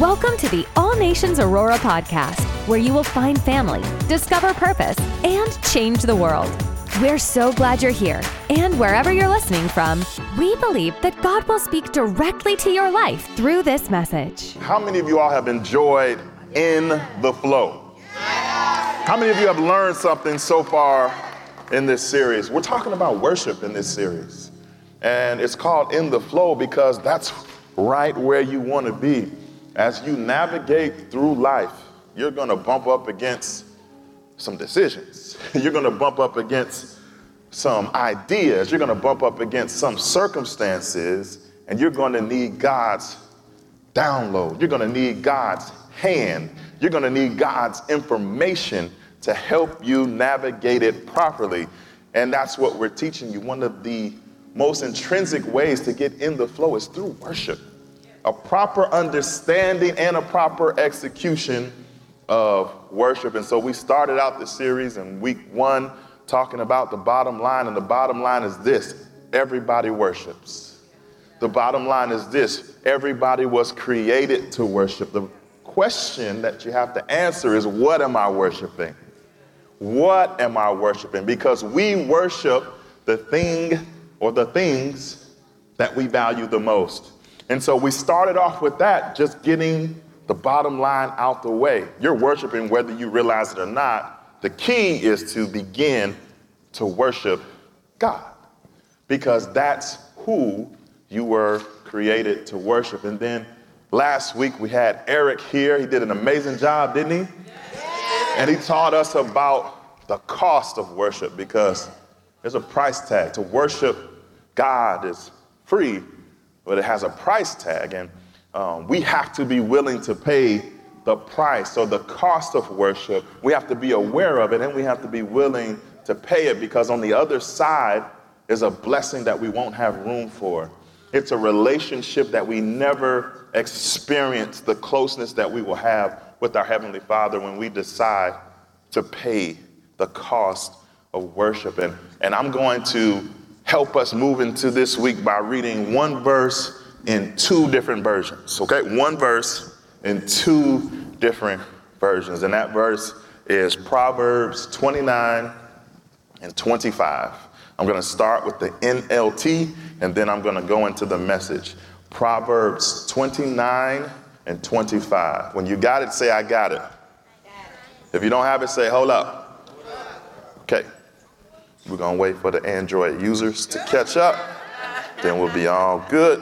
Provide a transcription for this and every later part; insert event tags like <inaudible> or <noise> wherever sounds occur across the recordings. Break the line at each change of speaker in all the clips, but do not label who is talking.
Welcome to the All Nations Aurora podcast, where you will find family, discover purpose, and change the world. We're so glad you're here. And wherever you're listening from, we believe that God will speak directly to your life through this message.
How many of you all have enjoyed In the Flow? How many of you have learned something so far in this series? We're talking about worship in this series. And it's called In the Flow because that's right where you want to be. As you navigate through life, you're going to bump up against some decisions. <laughs> You're going to bump up against some ideas. You're going to bump up against some circumstances, and you're going to need God's download. You're going to need God's hand. You're going to need God's information to help you navigate it properly. And that's what we're teaching you. One of the most intrinsic ways to get in the flow is through worship. A proper understanding and a proper execution of worship. And so we started out the series in week one talking about the bottom line, and the bottom line is this everybody worships. The bottom line is this everybody was created to worship. The question that you have to answer is what am I worshiping? What am I worshiping? Because we worship the thing or the things that we value the most. And so we started off with that, just getting the bottom line out the way. You're worshiping whether you realize it or not. The key is to begin to worship God because that's who you were created to worship. And then last week we had Eric here. He did an amazing job, didn't he? And he taught us about the cost of worship because there's a price tag. To worship God is free, but it has a price tag. And um, we have to be willing to pay the price or the cost of worship. We have to be aware of it and we have to be willing to pay it because on the other side is a blessing that we won't have room for. It's a relationship that we never experience the closeness that we will have with our Heavenly Father when we decide to pay the cost of worship. And, and I'm going to help us move into this week by reading one verse in two different versions, okay? One verse in two different versions. And that verse is Proverbs 29 and 25. I'm going to start with the NLT and then I'm going to go into the message. Proverbs 29 and 25. When you got it, say, I got it. If you don't have it, say, hold up. We're going to wait for the Android users to catch up. Then we'll be all good.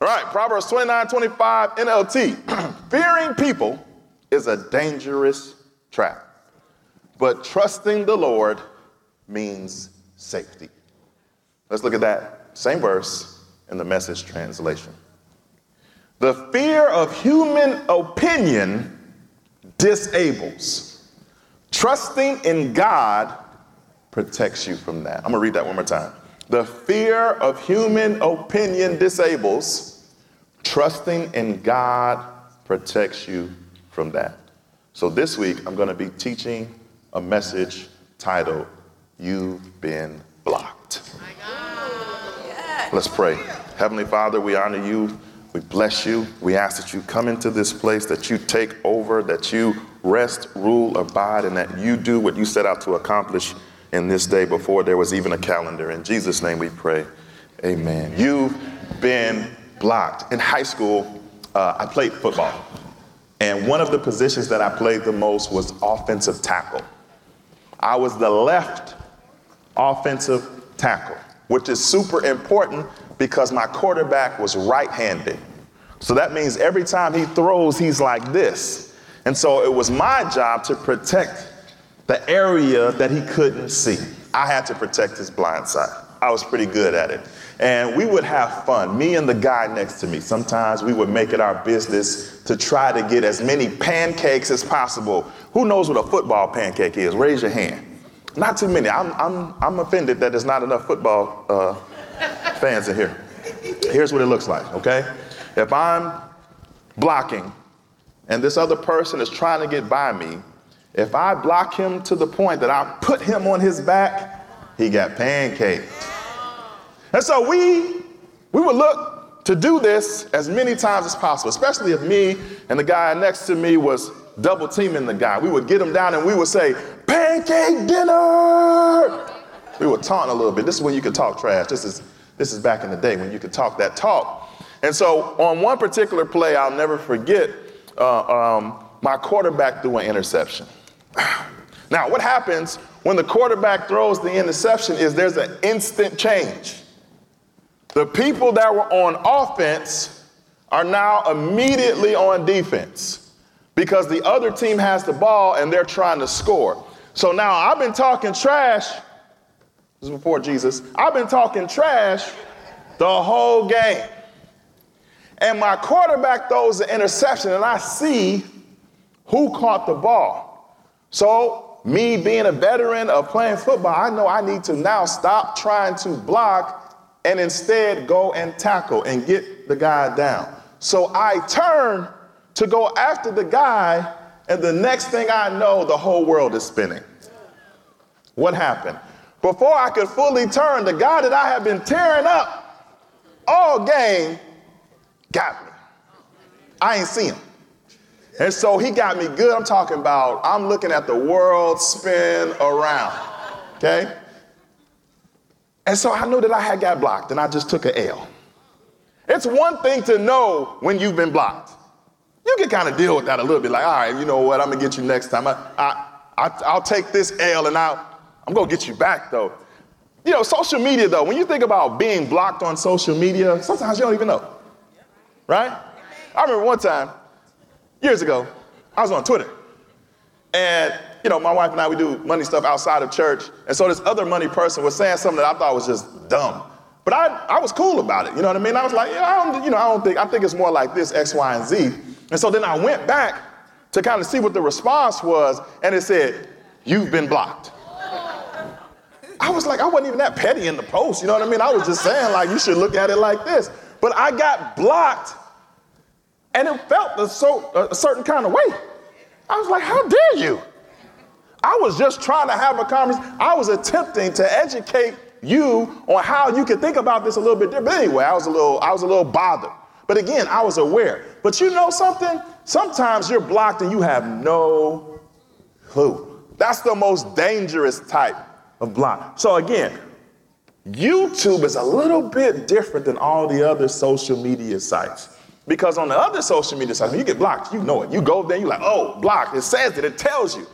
All right, Proverbs 29 25 NLT. <clears throat> Fearing people is a dangerous trap, but trusting the Lord means safety. Let's look at that same verse in the message translation. The fear of human opinion disables. Trusting in God protects you from that. I'm gonna read that one more time. The fear of human opinion disables. Trusting in God protects you from that. So this week, I'm going to be teaching a message titled, You've Been Blocked. Let's pray. Heavenly Father, we honor you. We bless you. We ask that you come into this place, that you take over, that you rest, rule, abide, and that you do what you set out to accomplish in this day before there was even a calendar. In Jesus' name we pray. Amen. You've been blocked. In high school, uh, I played football. And one of the positions that I played the most was offensive tackle. I was the left offensive tackle, which is super important because my quarterback was right handed. So that means every time he throws, he's like this. And so it was my job to protect the area that he couldn't see. I had to protect his blind side. I was pretty good at it. And we would have fun, me and the guy next to me. Sometimes we would make it our business to try to get as many pancakes as possible. Who knows what a football pancake is? Raise your hand. Not too many. I'm, I'm, I'm offended that there's not enough football uh, fans in here. Here's what it looks like, okay? If I'm blocking and this other person is trying to get by me, if I block him to the point that I put him on his back, he got pancaked. And so we we would look to do this as many times as possible, especially if me and the guy next to me was double teaming the guy. We would get him down and we would say, pancake dinner. We would taunt a little bit. This is when you could talk trash. This is, this is back in the day when you could talk that talk. And so on one particular play, I'll never forget, uh, um, my quarterback threw an interception. <sighs> Now, what happens when the quarterback throws the interception is there's an instant change. The people that were on offense are now immediately on defense because the other team has the ball and they're trying to score. So now I've been talking trash. This is before Jesus. I've been talking trash the whole game. And my quarterback throws the interception, and I see who caught the ball. So, me being a veteran of playing football, I know I need to now stop trying to block and instead go and tackle and get the guy down. So I turn to go after the guy, and the next thing I know, the whole world is spinning. What happened? Before I could fully turn, the guy that I had been tearing up all game got me. I ain't see him. And so he got me good. I'm talking about, I'm looking at the world spin around. Okay? And so I knew that I had got blocked and I just took an L. It's one thing to know when you've been blocked. You can kind of deal with that a little bit, like, all right, you know what, I'm gonna get you next time. I, I, I, will take this L and I'll, I'm gonna get you back though. You know, social media though, when you think about being blocked on social media, sometimes you don't even know, right? I remember one time, years ago, I was on Twitter and you know, my wife and I, we do money stuff outside of church. And so this other money person was saying something that I thought was just dumb. But I, I was cool about it. You know what I mean? I was like, yeah, I don't, you know, I don't think, I think it's more like this, X, Y, and Z. And so then I went back to kind of see what the response was, and it said, you've been blocked. I was like, I wasn't even that petty in the post, you know what I mean? I was just saying, like, you should look at it like this. But I got blocked, and it felt a, so, a certain kind of way. I was like, how dare you? I was just trying to have a conversation. I was attempting to educate you on how you can think about this a little bit different. But anyway, I was a little, I was a little bothered. But again, I was aware. But you know something? Sometimes you're blocked and you have no clue. That's the most dangerous type of block. So again, YouTube is a little bit different than all the other social media sites. Because on the other social media sites, when you get blocked, you know it. You go there, you're like, oh, blocked. It says it, it tells you.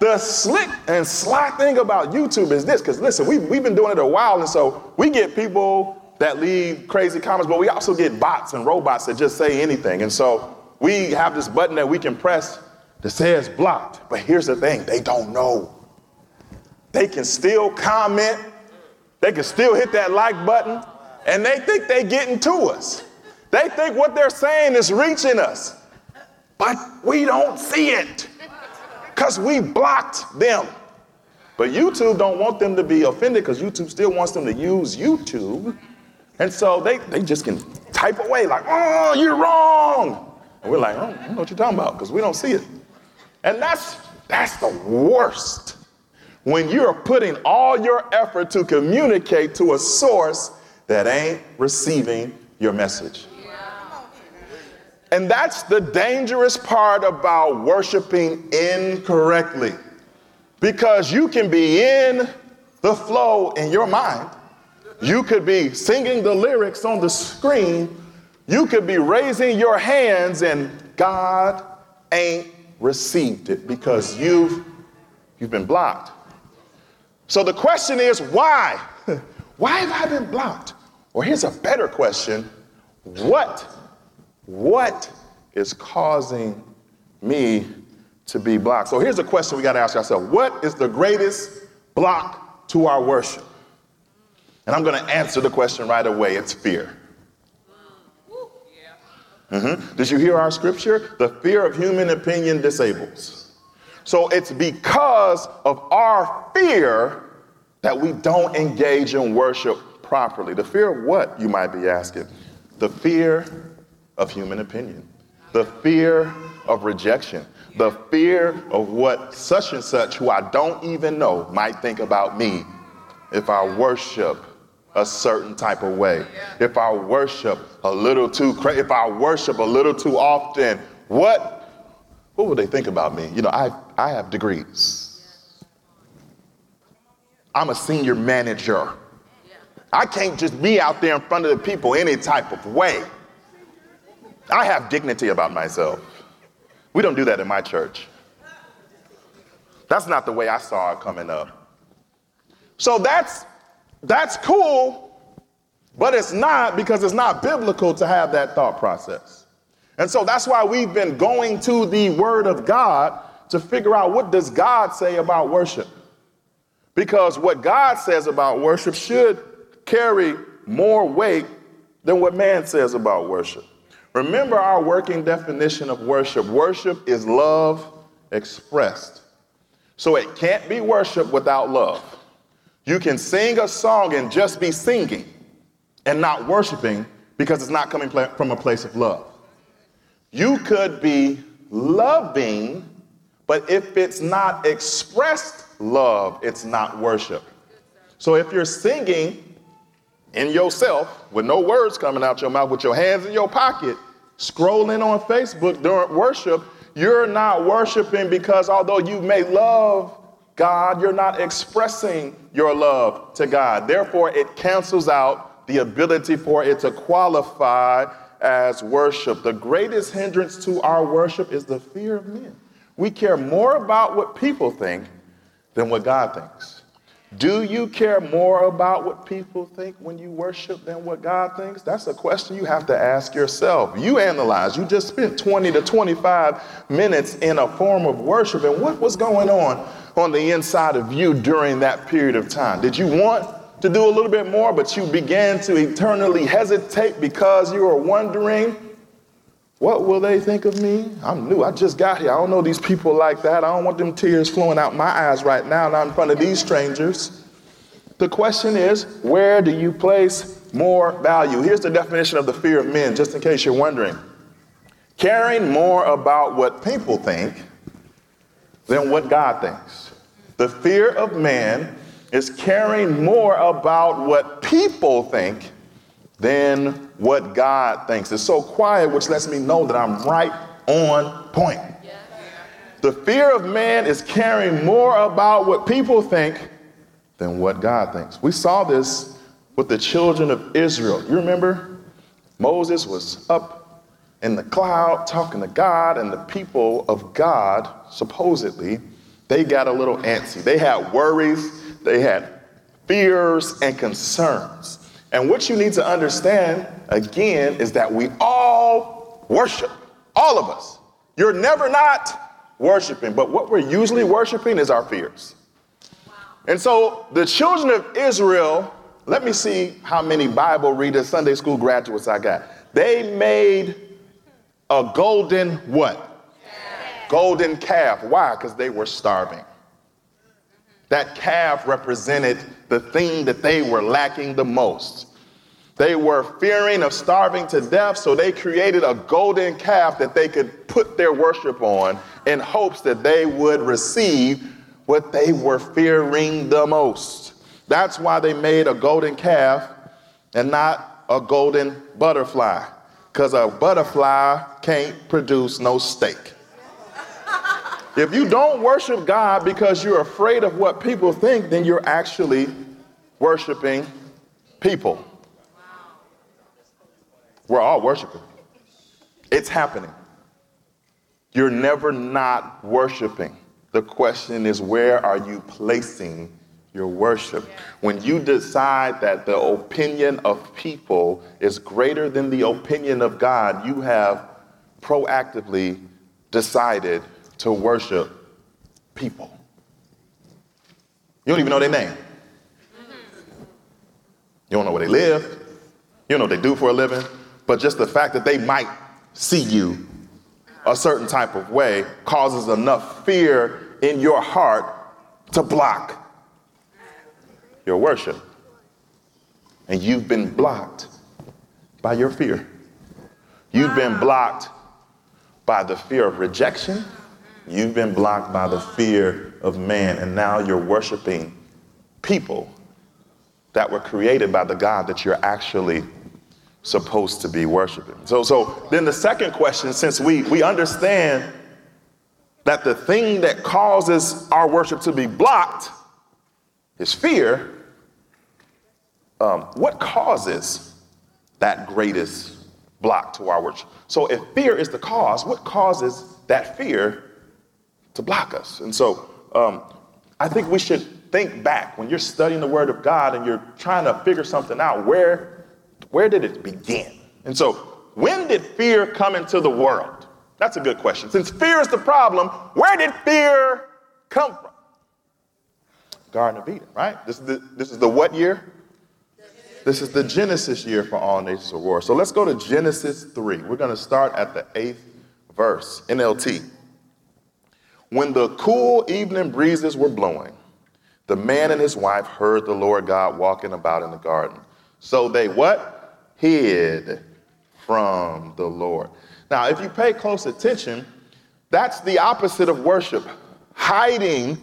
The slick and sly thing about YouTube is this, because listen, we, we've been doing it a while, and so we get people that leave crazy comments, but we also get bots and robots that just say anything. And so we have this button that we can press that says blocked. But here's the thing they don't know. They can still comment, they can still hit that like button, and they think they're getting to us. They think what they're saying is reaching us, but we don't see it because we blocked them. But YouTube don't want them to be offended because YouTube still wants them to use YouTube. And so they, they just can type away like, oh, you're wrong. And we're like, oh, I don't know what you're talking about because we don't see it. And that's, that's the worst. When you're putting all your effort to communicate to a source that ain't receiving your message. And that's the dangerous part about worshiping incorrectly. Because you can be in the flow in your mind. You could be singing the lyrics on the screen. You could be raising your hands, and God ain't received it because you've, you've been blocked. So the question is, why? <laughs> why have I been blocked? Or here's a better question what what is causing me to be blocked? So here's a question we got to ask ourselves What is the greatest block to our worship? And I'm going to answer the question right away it's fear. Mm-hmm. Did you hear our scripture? The fear of human opinion disables. So it's because of our fear that we don't engage in worship properly. The fear of what, you might be asking? The fear of human opinion, the fear of rejection, the fear of what such and such, who I don't even know, might think about me if I worship a certain type of way, if I worship a little too if I worship a little too often, what, what would they think about me? You know, I, I have degrees. I'm a senior manager. I can't just be out there in front of the people any type of way. I have dignity about myself. We don't do that in my church. That's not the way I saw it coming up. So that's that's cool, but it's not because it's not biblical to have that thought process. And so that's why we've been going to the word of God to figure out what does God say about worship? Because what God says about worship should carry more weight than what man says about worship. Remember our working definition of worship. Worship is love expressed. So it can't be worship without love. You can sing a song and just be singing and not worshiping because it's not coming from a place of love. You could be loving, but if it's not expressed love, it's not worship. So if you're singing in yourself with no words coming out your mouth, with your hands in your pocket, scrolling on Facebook during worship, you're not worshiping because although you may love God, you're not expressing your love to God. Therefore, it cancels out the ability for it to qualify as worship. The greatest hindrance to our worship is the fear of men. We care more about what people think than what God thinks. Do you care more about what people think when you worship than what God thinks? That's a question you have to ask yourself. You analyze. You just spent 20 to 25 minutes in a form of worship, and what was going on on the inside of you during that period of time? Did you want to do a little bit more, but you began to eternally hesitate because you were wondering, what will they think of me? I'm new. I just got here. I don't know these people like that. I don't want them tears flowing out my eyes right now, not in front of these strangers. The question is, where do you place more value? Here's the definition of the fear of men, just in case you're wondering caring more about what people think than what God thinks. The fear of man is caring more about what people think than what God thinks. It's so quiet, which lets me know that I'm right on point. The fear of man is caring more about what people think than what God thinks. We saw this with the children of Israel. You remember? Moses was up in the cloud talking to God, and the people of God, supposedly, they got a little antsy. They had worries, they had fears and concerns. And what you need to understand, again, is that we all worship, all of us. You're never not worshiping, but what we're usually worshiping is our fears. And so the children of Israel, let me see how many Bible readers, Sunday school graduates I got. They made a golden what? Golden calf. Why? Because they were starving. That calf represented the thing that they were lacking the most. They were fearing of starving to death, so they created a golden calf that they could put their worship on in hopes that they would receive what they were fearing the most. That's why they made a golden calf and not a golden butterfly, because a butterfly can't produce no steak. If you don't worship God because you're afraid of what people think, then you're actually worshiping people. We're all worshiping. It's happening. You're never not worshiping. The question is, where are you placing your worship? When you decide that the opinion of people is greater than the opinion of God, you have proactively decided to worship people. You don't even know their name. You don't know where they live. You don't know what they do for a living. But just the fact that they might see you a certain type of way causes enough fear in your heart to block your worship. And you've been blocked by your fear. You've been blocked by the fear of rejection You've been blocked by the fear of man, and now you're worshiping people that were created by the God that you're actually supposed to be worshiping. So, so then the second question, since we, we understand that the thing that causes our worship to be blocked is fear, um, what causes that greatest block to our worship? So if fear is the cause, what causes that fear to block us? And so um, I think we should think back when you're studying the Word of God and you're trying to figure something out. Where, where did it begin? And so, when did fear come into the world? That's a good question. Since fear is the problem, where did fear come from? Garden of Eden, right? This is the, this is the what year? This is the Genesis year for All Nations Aurora. So let's go to Genesis 3. We're going to start at the eighth verse, NLT. When the cool evening breezes were blowing, the man and his wife heard the Lord God walking about in the garden. So they what? Hid from the Lord. Now, if you pay close attention, that's the opposite of worship. Hiding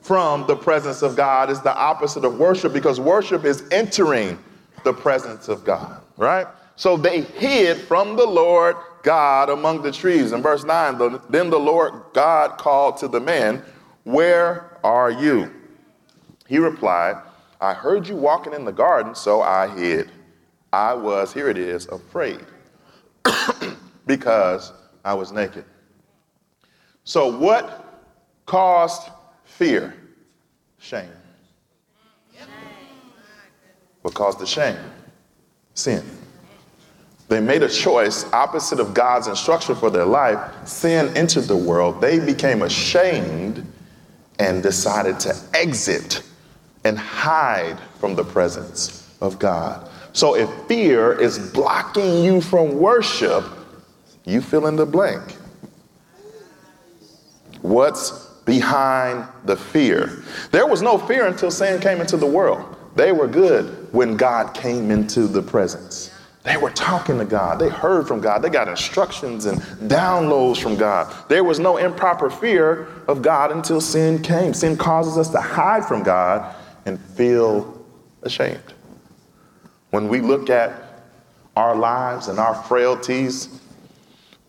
from the presence of God is the opposite of worship because worship is entering the presence of God, right? So they hid from the Lord God among the trees. In verse 9, then the Lord God called to the man, Where are you? He replied, I heard you walking in the garden, so I hid. I was, here it is, afraid <clears throat> because I was naked. So, what caused fear? Shame. What caused the shame? Sin. They made a choice opposite of God's instruction for their life. Sin entered the world. They became ashamed and decided to exit and hide from the presence of God. So if fear is blocking you from worship, you fill in the blank. What's behind the fear? There was no fear until sin came into the world. They were good when God came into the presence. They were talking to God. They heard from God. They got instructions and downloads from God. There was no improper fear of God until sin came. Sin causes us to hide from God and feel ashamed. When we look at our lives and our frailties,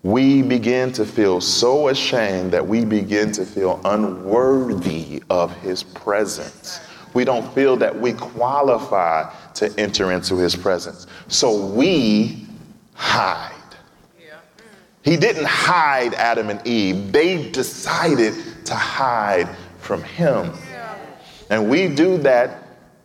we begin to feel so ashamed that we begin to feel unworthy of His presence. We don't feel that we qualify to enter into his presence. So we hide. He didn't hide Adam and Eve, they decided to hide from him. And we do that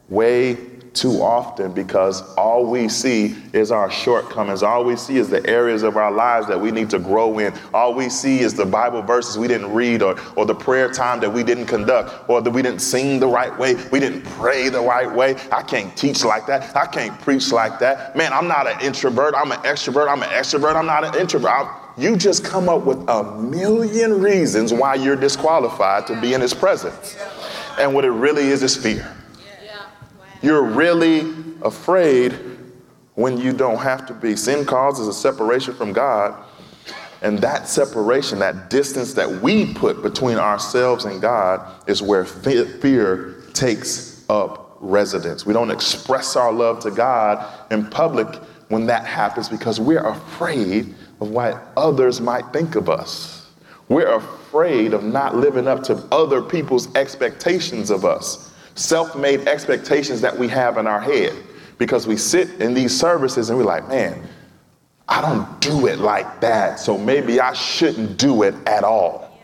way too often because all we see is our shortcomings. All we see is the areas of our lives that we need to grow in. All we see is the Bible verses we didn't read or, or the prayer time that we didn't conduct or that we didn't sing the right way. We didn't pray the right way. I can't teach like that. I can't preach like that. Man, I'm not an introvert. I'm an extrovert. I'm an extrovert. I'm not an introvert. I'm, you just come up with a million reasons why you're disqualified to be in his presence. And what it really is is fear. You're really afraid when you don't have to be. Sin causes a separation from God. And that separation, that distance that we put between ourselves and God, is where fear takes up residence. We don't express our love to God in public when that happens because we're afraid of what others might think of us. We're afraid of not living up to other people's expectations of us self made expectations that we have in our head because we sit in these services and we're like, man, I don't do it like that, so maybe I shouldn't do it at all.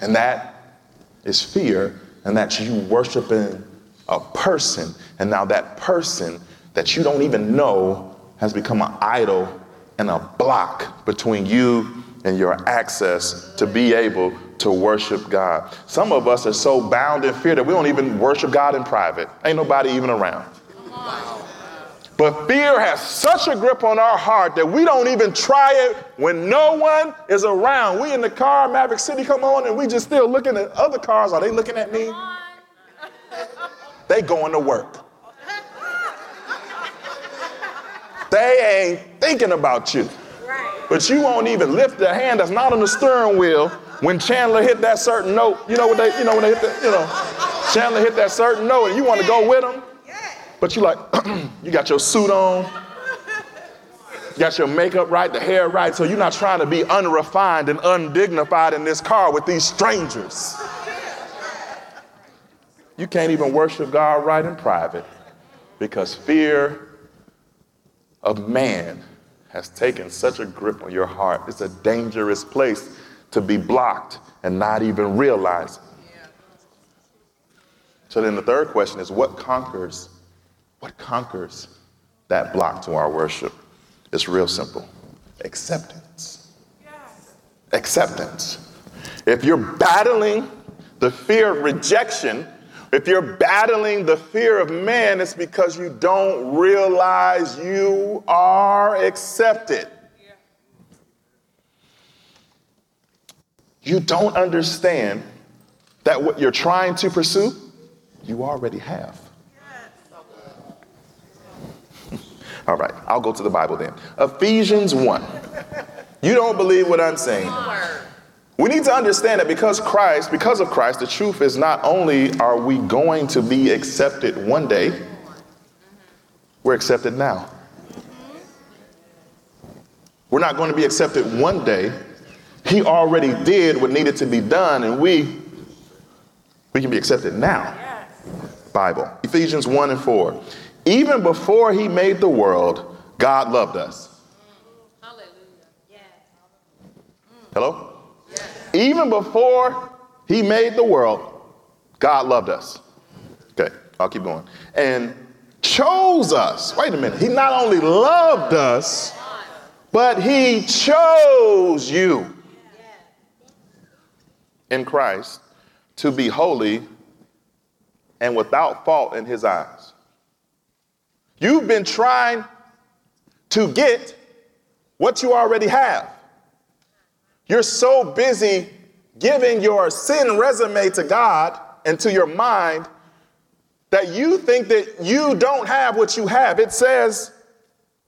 And that is fear, and that's you worshiping a person, and now that person that you don't even know has become an idol and a block between you and your access to be able to worship God. Some of us are so bound in fear that we don't even worship God in private. Ain't nobody even around. But fear has such a grip on our heart that we don't even try it when no one is around. We in the car, Maverick City come on, and we just still looking at other cars. Are they looking at me? <laughs> They going to work. They ain't thinking about you. But you won't even lift a hand that's not on the steering wheel when Chandler hit that certain note, you know what they, you know when they hit that, you know, Chandler hit that certain note and you want to go with him, But you like, <clears throat> you got your suit on, you got your makeup right, the hair right, so you're not trying to be unrefined and undignified in this car with these strangers. You can't even worship God right in private because fear of man has taken such a grip on your heart. It's a dangerous place to be blocked and not even realize. So then the third question is what conquers what conquers that block to our worship? It's real simple. Acceptance. Acceptance. If you're battling the fear of rejection, if you're battling the fear of man, it's because you don't realize you are accepted. You don't understand that what you're trying to pursue, you already have. <laughs> All right, I'll go to the Bible then. Ephesians 1. You don't believe what I'm saying. We need to understand that because Christ, because of Christ, the truth is not only are we going to be accepted one day, we're accepted now. We're not going to be accepted one day. He already did what needed to be done, and we we can be accepted now. Bible. Ephesians 1 and 4. Even before he made the world, God loved us. Hello? Even before he made the world, God loved us. Okay, I'll keep going. And chose us. Wait a minute. He not only loved us, but he chose you in Christ to be holy and without fault in his eyes. You've been trying to get what you already have. You're so busy giving your sin resume to God and to your mind that you think that you don't have what you have. It says,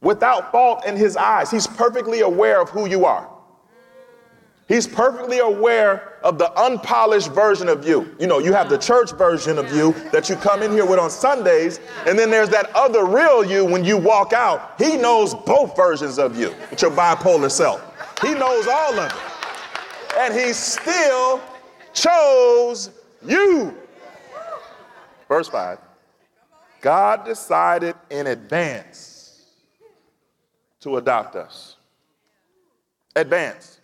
without fault in his eyes. He's perfectly aware of who you are. He's perfectly aware of the unpolished version of you. You know, you have the church version of you that you come in here with on Sundays, and then there's that other real you when you walk out. He knows both versions of you with your bipolar self. He knows all of it. And he still chose you. Verse 5 God decided in advance to adopt us. Advance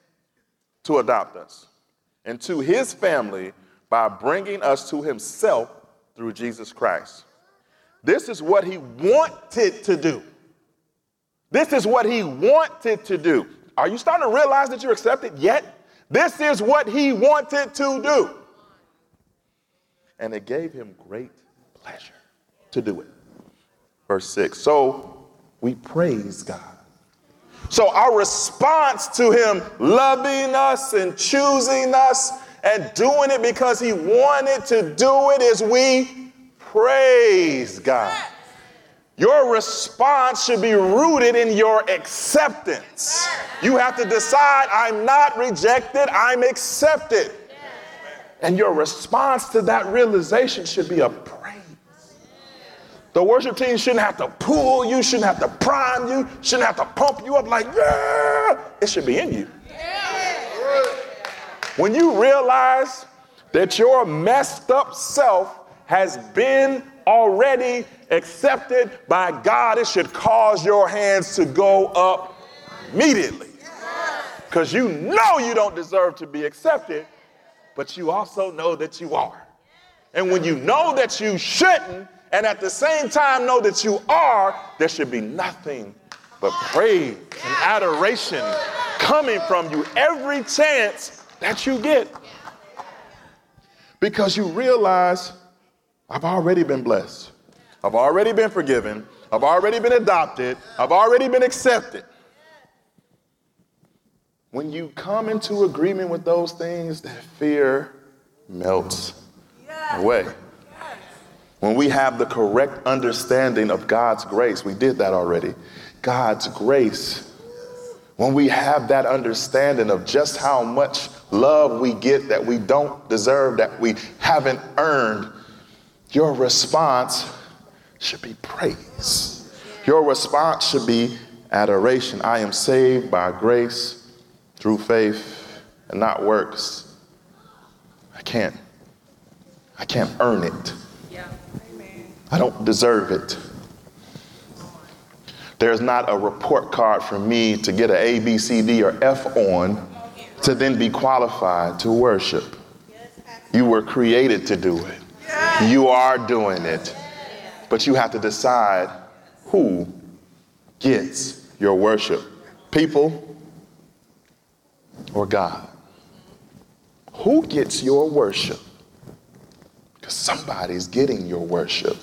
to adopt us into his family by bringing us to himself through Jesus Christ. This is what he wanted to do. This is what he wanted to do. Are you starting to realize that you're accepted yet? This is what he wanted to do. And it gave him great pleasure to do it. Verse 6 So we praise God so our response to him loving us and choosing us and doing it because he wanted to do it is we praise God. Your response should be rooted in your acceptance. You have to decide I'm not rejected, I'm accepted. And your response to that realization should be a the worship team shouldn't have to pull you, shouldn't have to prime you, shouldn't have to pump you up like, yeah. It should be in you. When you realize that your messed up self has been already accepted by God, it should cause your hands to go up immediately. Because you know you don't deserve to be accepted, but you also know that you are. And when you know that you shouldn't, and at the same time know that you are, there should be nothing but praise and adoration coming from you every chance that you get. Because you realize, I've already been blessed, I've already been forgiven, I've already been adopted, I've already been accepted. When you come into agreement with those things, that fear melts away. When we have the correct understanding of God's grace, we did that already. God's grace. When we have that understanding of just how much love we get that we don't deserve, that we haven't earned, your response should be praise. Your response should be adoration. I am saved by grace through faith and not works. I can't. I can't earn it. I don't deserve it. There's not a report card for me to get an A, B, C, D, or F on to then be qualified to worship. You were created to do it. You are doing it. But you have to decide who gets your worship people or God. Who gets your worship? Because somebody's getting your worship.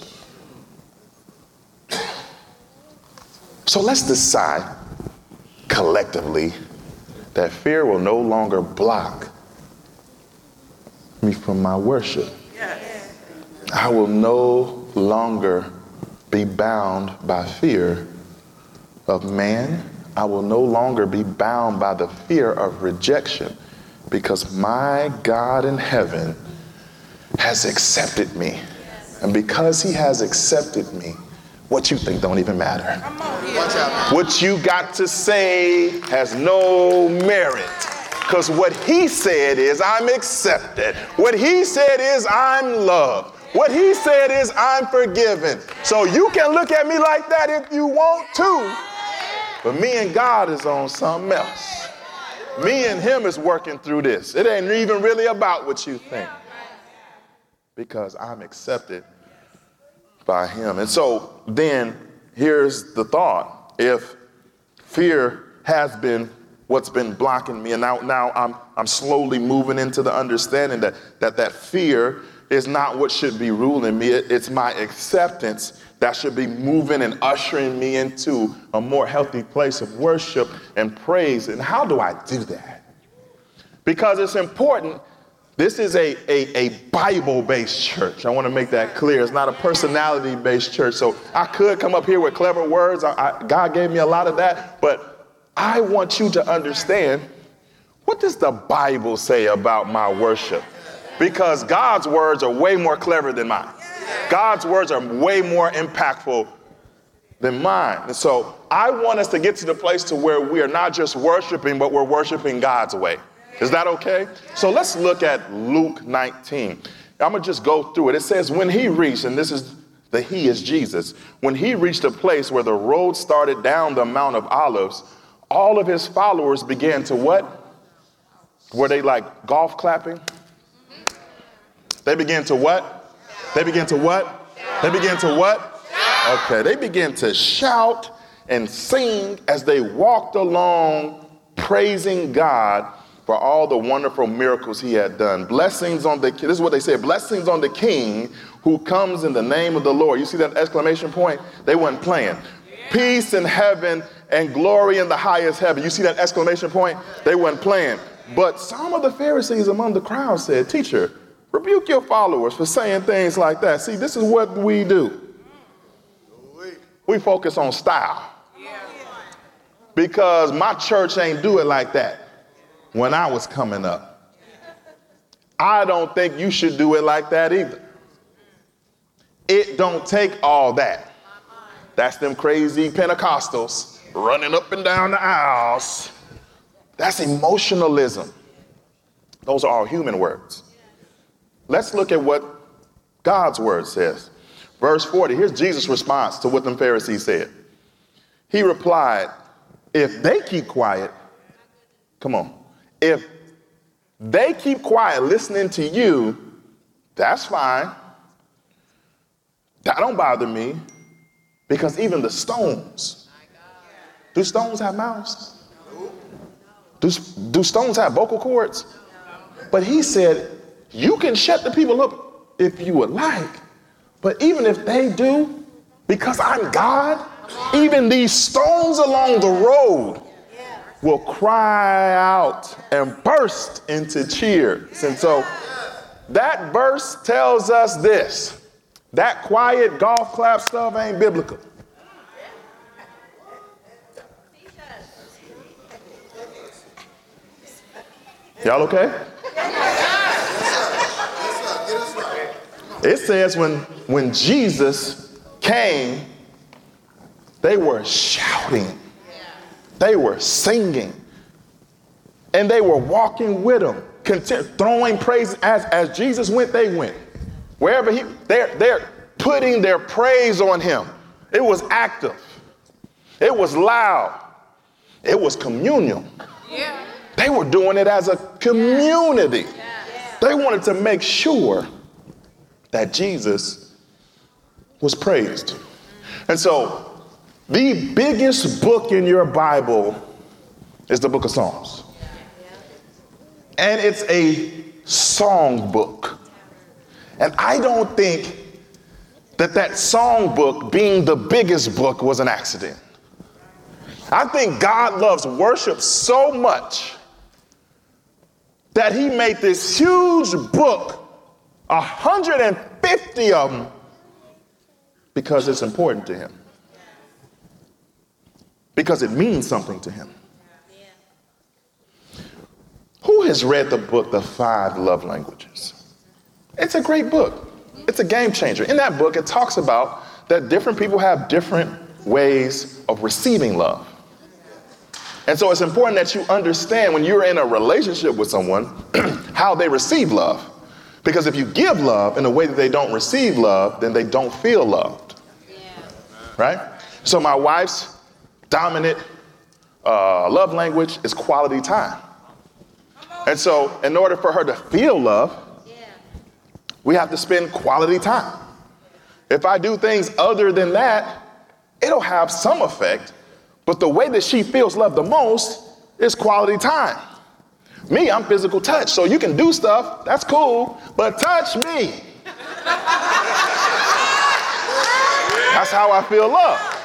So let's decide collectively that fear will no longer block me from my worship. I will no longer be bound by fear of man. I will no longer be bound by the fear of rejection because my God in heaven has accepted me. And because he has accepted me, what you think don't even matter. What you got to say has no merit. Because what he said is, I'm accepted. What he said is, I'm loved. What he said is, I'm forgiven. So you can look at me like that if you want to. But me and God is on something else. Me and him is working through this. It ain't even really about what you think. Because I'm accepted by him. And so then here's the thought. If fear has been what's been blocking me, and now, now I'm, I'm slowly moving into the understanding that, that that fear is not what should be ruling me. It, it's my acceptance that should be moving and ushering me into a more healthy place of worship and praise. And how do I do that? Because it's important this is a, a, a Bible based church. I want to make that clear. It's not a personality based church. So I could come up here with clever words. I, I, God gave me a lot of that. But I want you to understand what does the Bible say about my worship? Because God's words are way more clever than mine. God's words are way more impactful than mine. And so I want us to get to the place to where we are not just worshiping, but we're worshiping God's way. Is that okay? So let's look at Luke 19. I'm going to just go through it. It says, when he reached, and this is the he is Jesus, when he reached a place where the road started down the Mount of Olives, all of his followers began to what? Were they like golf clapping? They began to what? They began to what? They began to what? Okay, they began to shout and sing as they walked along praising God for all the wonderful miracles he had done. Blessings on the, this is what they say, blessings on the king who comes in the name of the Lord. You see that exclamation point? They weren't playing. Peace in heaven and glory in the highest heaven. You see that exclamation point? They weren't playing. But some of the Pharisees among the crowd said, Teacher, rebuke your followers for saying things like that. See, this is what we do. We focus on style. Because my church ain't do it like that when I was coming up. I don't think you should do it like that either. It don't take all that. That's them crazy Pentecostals running up and down the aisles. That's emotionalism. Those are all human words. Let's look at what God's word says. Verse 40, here's Jesus' response to what them Pharisees said. He replied, If they keep quiet, come on, if they keep quiet listening to you, that's fine. That don't bother me because even the stones, do stones have mouths? Do, do stones have vocal cords? But he said, You can shut the people up if you would like. But even if they do, because I'm God, even these stones along the road will cry out and burst into cheers. And so that verse tells us this that quiet golf clap stuff ain't biblical. Y'all okay? It says when, when Jesus came, they were shouting, they were singing, and they were walking with him, content, throwing praise as, as Jesus went, they went. Wherever he, they're, they're putting their praise on him. It was active, it was loud, it was communal. Yeah. They were doing it as a community. Yeah. They wanted to make sure that Jesus was praised. And so, the biggest book in your Bible is the book of Psalms. And it's a song book. And I don't think that that song book being the biggest book was an accident. I think God loves worship so much that he made this huge book, 150 of them, because it's important to him. Because it means something to him. Who has read the book, The Five Love Languages? It's a great book. It's a game changer. In that book, it talks about that different people have different ways of receiving love. And so it's important that you understand when you're in a relationship with someone <clears throat> how they receive love. Because if you give love in a way that they don't receive love, then they don't feel loved. Yeah. Right? So my wife's dominant uh, love language is quality time. And so, in order for her to feel love, we have to spend quality time. If I do things other than that, it'll have some effect, but the way that she feels love the most is quality time. Me, I'm physical touch, so you can do stuff, that's cool, but touch me. <laughs> That's how I feel love.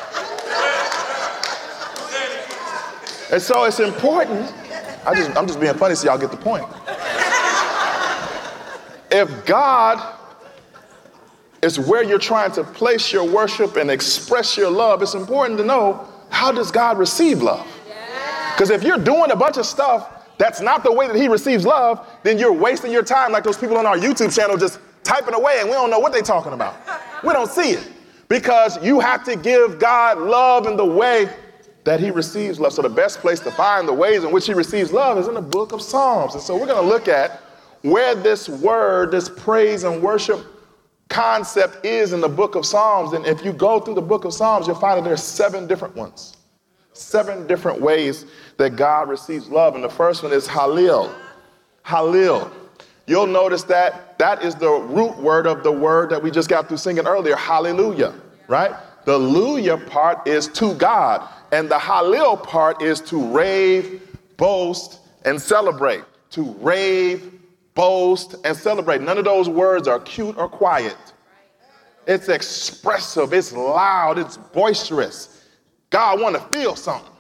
And so it's important. I just, I'm just being funny so y'all get the point. If God is where you're trying to place your worship and express your love, it's important to know how does God receive love? Because if you're doing a bunch of stuff that's not the way that He receives love, then you're wasting your time like those people on our YouTube channel just typing away and we don't know what they're talking about. We don't see it because you have to give God love in the way that He receives love. So the best place to find the ways in which He receives love is in the book of Psalms. And so we're going to look at where this word, this praise and worship concept is in the book of Psalms. And if you go through the book of Psalms, you'll find that there's seven different ones. Seven different ways that God receives love. And the first one is Halil. Halil. You'll notice that that is the root word of the word that we just got through singing earlier, hallelujah, right? The Luya part is to God, and the Halil part is to rave, boast, and celebrate. To rave, boast, and celebrate. None of those words are cute or quiet. It's expressive, it's loud, it's boisterous. God want to feel something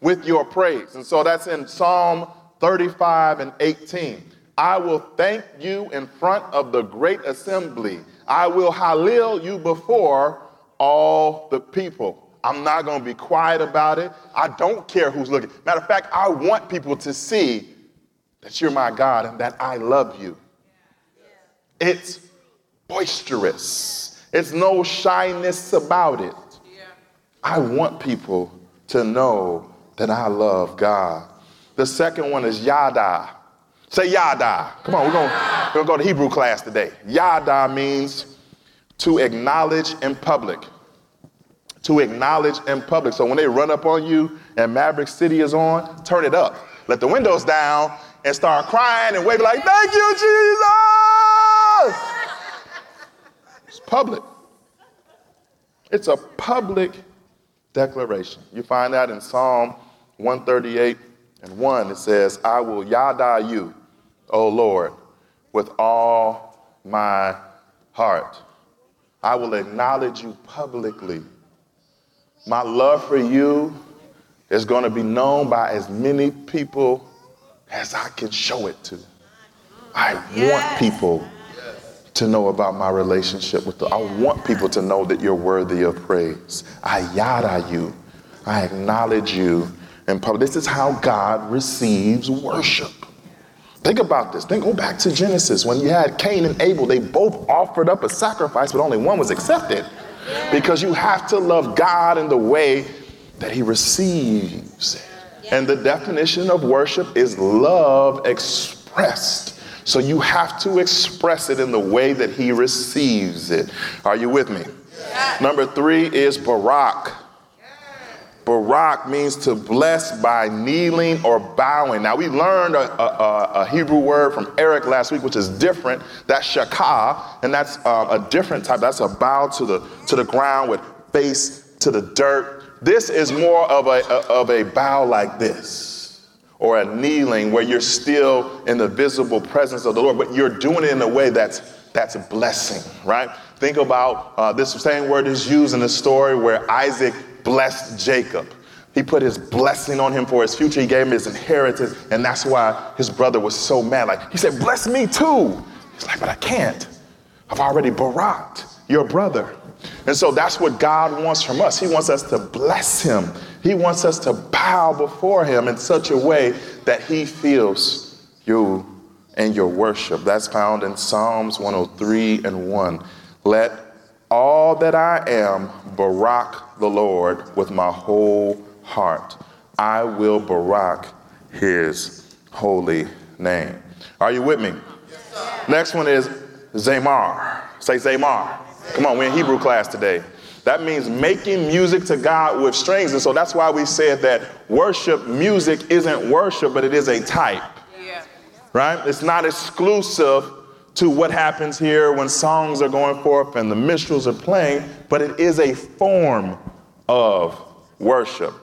with your praise. And so that's in Psalm 35 and 18. I will thank you in front of the great assembly. I will halil you before all the people. I'm not going to be quiet about it. I don't care who's looking. Matter of fact, I want people to see that you're my God and that I love you. It's boisterous, it's no shyness about it. I want people to know that I love God. The second one is yada. Say yada. Come on, we're going we're gonna go to Hebrew class today. Yada means to acknowledge in public. To acknowledge in public. So when they run up on you and Maverick City is on, turn it up. Let the windows down and start crying and waving like, thank you, Jesus. It's public. It's a public declaration. You find that in Psalm 138 and 1. It says, I will yada you, O Lord, with all my heart. I will acknowledge you publicly. My love for you is going to be known by as many people as I can show it to. I want people to know about my relationship with the I want people to know that you're worthy of praise. I yada you. I acknowledge you in public. This is how God receives worship. Think about this. Then go back to Genesis when you had Cain and Abel. They both offered up a sacrifice, but only one was accepted. Because you have to love God in the way that He receives it. And the definition of worship is love expressed. So you have to express it in the way that He receives it. Are you with me? Number three is Barak. Barak means to bless by kneeling or bowing. Now, we learned a, a, a, Hebrew word from Eric last week, which is different. That's shakah, and that's um, a different type. That's a bow to the, to the ground with face to the dirt. This is more of a, of a bow like this, or a kneeling where you're still in the visible presence of the Lord, but you're doing it in a way that's, that's a blessing, right? Think about uh, this same word is used in the story where Isaac blessed Jacob. He put his blessing on him for his future. He gave him his inheritance. And that's why his brother was so mad. Like, he said, Bless me too. He's like, But I can't. I've already baraked your brother. And so that's what God wants from us. He wants us to bless him. He wants us to bow before him in such a way that he feels you and your worship. That's found in Psalms 103 and 1. Let all that I am barak the Lord with my whole heart. I will barak his holy name. Are you with me? Yes, Next one is Zamar. Say Zamar. Come on, we're in Hebrew class today. That means making music to God with strings. And so that's why we said that worship music isn't worship, but it is a type. Yeah. Right? It's not exclusive to what happens here when songs are going forth and the minstrels are playing, but it is a form of worship.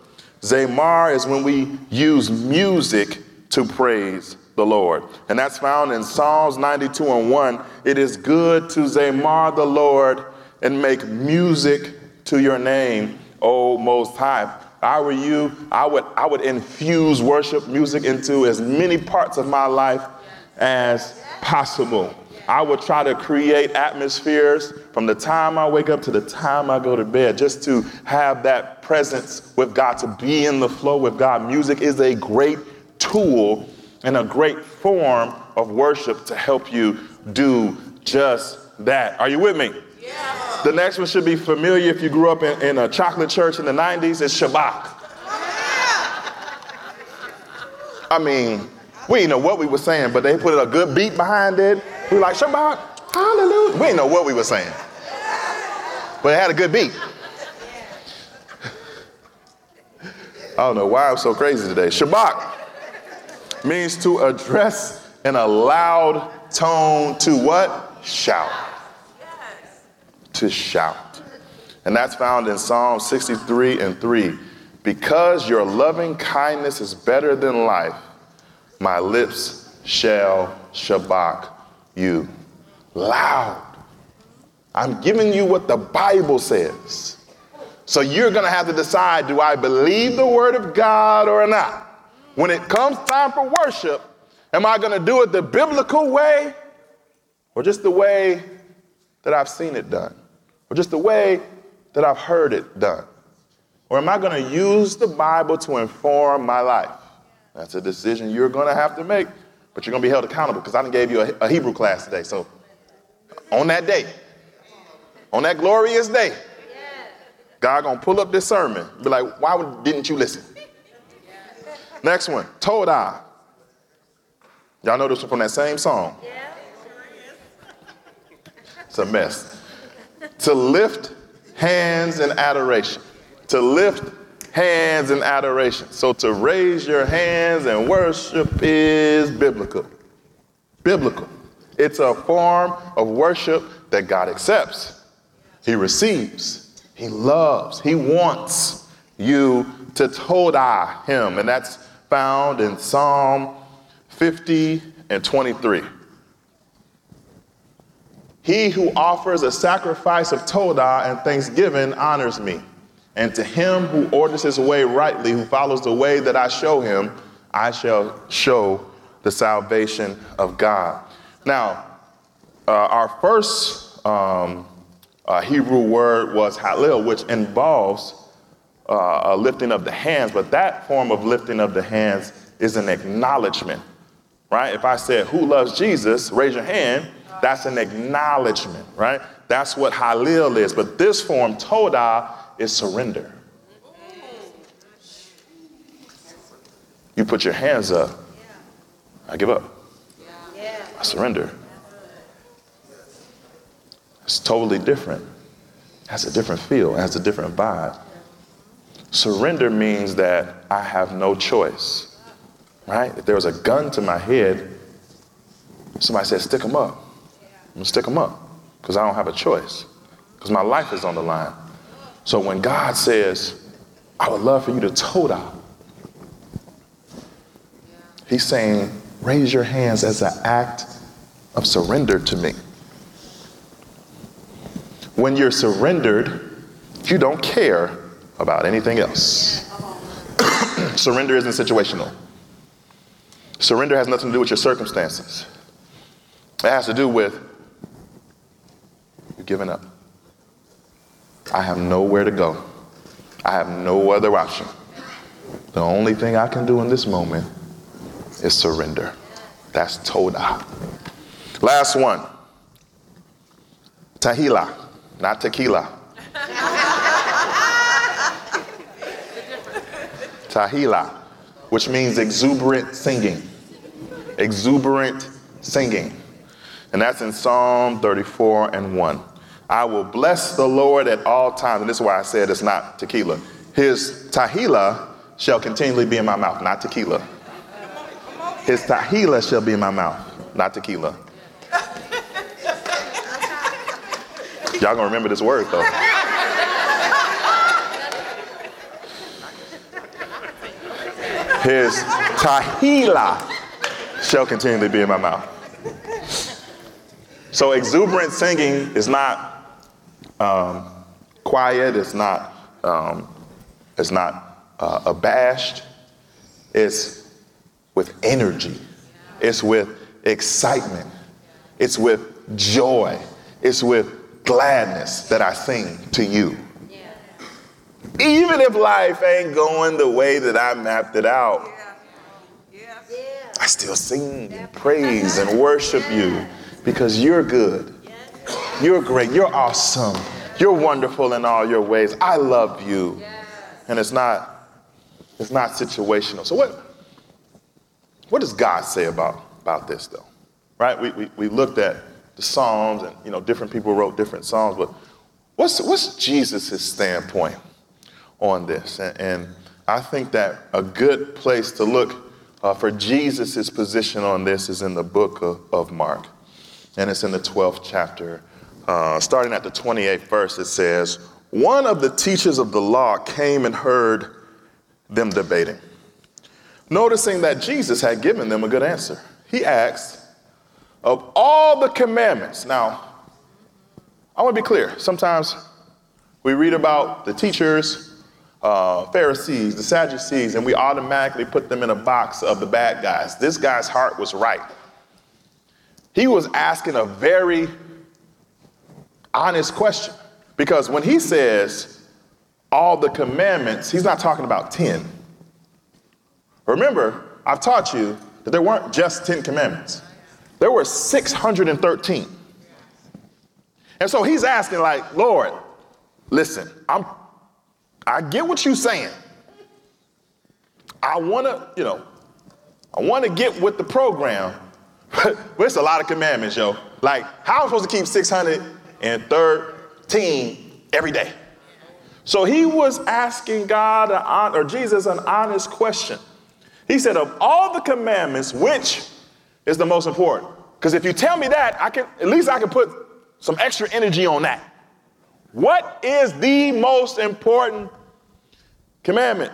Zamar is when we use music to praise the Lord. And that's found in Psalms 92 and 1. It is good to Zamar the Lord and make music to your name, O Most High. If I were you, I would, I would infuse worship music into as many parts of my life as possible. I would try to create atmospheres from the time I wake up to the time I go to bed, just to have that presence with God, to be in the flow with God. Music is a great tool and a great form of worship to help you do just that. Are you with me? Yeah. The next one should be familiar if you grew up in, in a chocolate church in the 90s. It's Shabach. I mean, we didn't know what we were saying, but they put a good beat behind it. We were like, Shabach, hallelujah. We didn't know what we were saying, but it had a good beat. <laughs> I don't know why I'm so crazy today. Shabach means to address in a loud tone to what? Shout. To shout. And that's found in Psalm 63 and 3. Because your loving kindness is better than life, my lips shall shabach you. Loud. I'm giving you what the Bible says. So you're going to have to decide do I believe the word of God or not? When it comes time for worship, am I going to do it the biblical way or just the way that I've seen it done? Or just the way that I've heard it done? Or am I going to use the Bible to inform my life? That's a decision you're going to have to make, but you're going to be held accountable because I didn't gave you a, a Hebrew class today. So on that day, on that glorious day, God gonna pull up this sermon, be like, why didn't you listen? Next one, Todah. Y'all know this one from that same song. It's a mess. to lift hands in adoration. To lift hands in adoration. So to raise your hands and worship is biblical. Biblical. It's a form of worship that God accepts, He receives, He loves, He wants you to todah Him. And that's found in Psalm 50 and 23. He who offers a sacrifice of Todah and thanksgiving honors me. And to him who orders his way rightly, who follows the way that I show him, I shall show the salvation of God. Now, uh, our first um, uh, Hebrew word was halil, which involves uh, a lifting of the hands, but that form of lifting of the hands is an acknowledgement, right? If I said, Who loves Jesus? raise your hand. That's an acknowledgement, right? That's what Halil is. But this form, Todah, is surrender. You put your hands up. I give up. I surrender. It's totally different. It has a different feel, it has a different vibe. Surrender means that I have no choice, right? If there was a gun to my head, somebody said, stick them up. I'm gonna stick them up because I don't have a choice, because my life is on the line. So when God says, I would love for you to todah, He's saying, raise your hands as an act of surrender to me. When you're surrendered, you don't care about anything else. <coughs> Surrender isn't situational. Surrender has nothing to do with your circumstances. It has to do with you're giving up. I have nowhere to go. I have no other option. The only thing I can do in this moment is surrender. That's Todah. Last one. Tahila, not tequila. <laughs> Tahila, which means exuberant singing. Exuberant singing. And that's in Psalm 34 and 1. I will bless the Lord at all times. And this is why I said it's not tequila. His tahila shall continually be in my mouth, not tequila. His tahila shall be in my mouth, not tequila. Y'all gonna remember this word though. His tahila shall continually be in my mouth. So exuberant singing is not um, quiet. It's not. Um, it's not uh, abashed. It's with energy. It's with excitement. It's with joy. It's with gladness that I sing to you. Even if life ain't going the way that I mapped it out, I still sing and praise and worship you because you're good. You're great. You're awesome. You're wonderful in all your ways. I love you. And it's not it's not situational. So what what does God say about about this though? Right? We, we, we looked at the Psalms and you know different people wrote different Psalms, but what's what's Jesus' standpoint on this? And, and I think that a good place to look uh, for Jesus' position on this is in the book of, of Mark and it's in the 12th chapter. Uh, starting at the 28th verse, it says, One of the teachers of the law came and heard them debating. Noticing that Jesus had given them a good answer, he asked, Of all the commandments, now, I want to be clear. Sometimes we read about the teachers, uh, Pharisees, the Sadducees, and we automatically put them in a box of the bad guys. This guy's heart was right. He was asking a very honest question because when he says all the commandments, he's not talking about 10. Remember, I've taught you that there weren't just 10 commandments, there were 613. And so he's asking, like, Lord, listen, I'm, I get what you're saying. I want to, you know, I want to get with the program, <laughs> it's a lot of commandments, yo. Like, how am I supposed to keep 613 every day? So he was asking God or Jesus an honest question. He said, Of all the commandments, which is the most important? Because if you tell me that, I can at least I can put some extra energy on that. What is the most important commandment?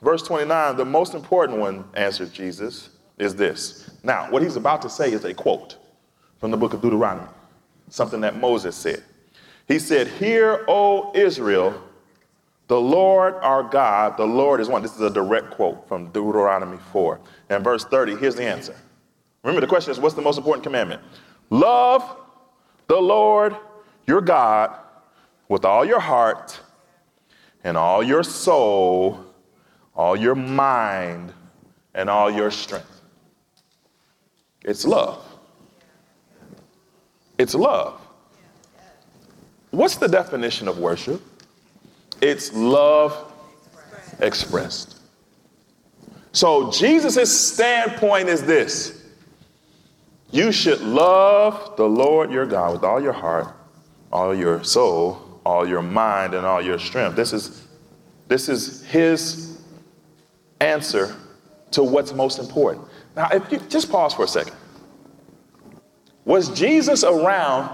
Verse 29, the most important one, answered Jesus, is this. Now, what he's about to say is a quote from the book of Deuteronomy, something that Moses said. He said, Hear, O Israel, the Lord our God, the Lord is one. This is a direct quote from Deuteronomy 4. And verse 30, here's the answer. Remember, the question is, what's the most important commandment? Love the Lord your God with all your heart and all your soul, all your mind, and all your strength. It's love. It's love. What's the definition of worship? It's love expressed. So Jesus' standpoint is this you should love the Lord your God with all your heart, all your soul, all your mind, and all your strength. This is, this is his answer to what's most important. Now, if you just pause for a second. Was Jesus around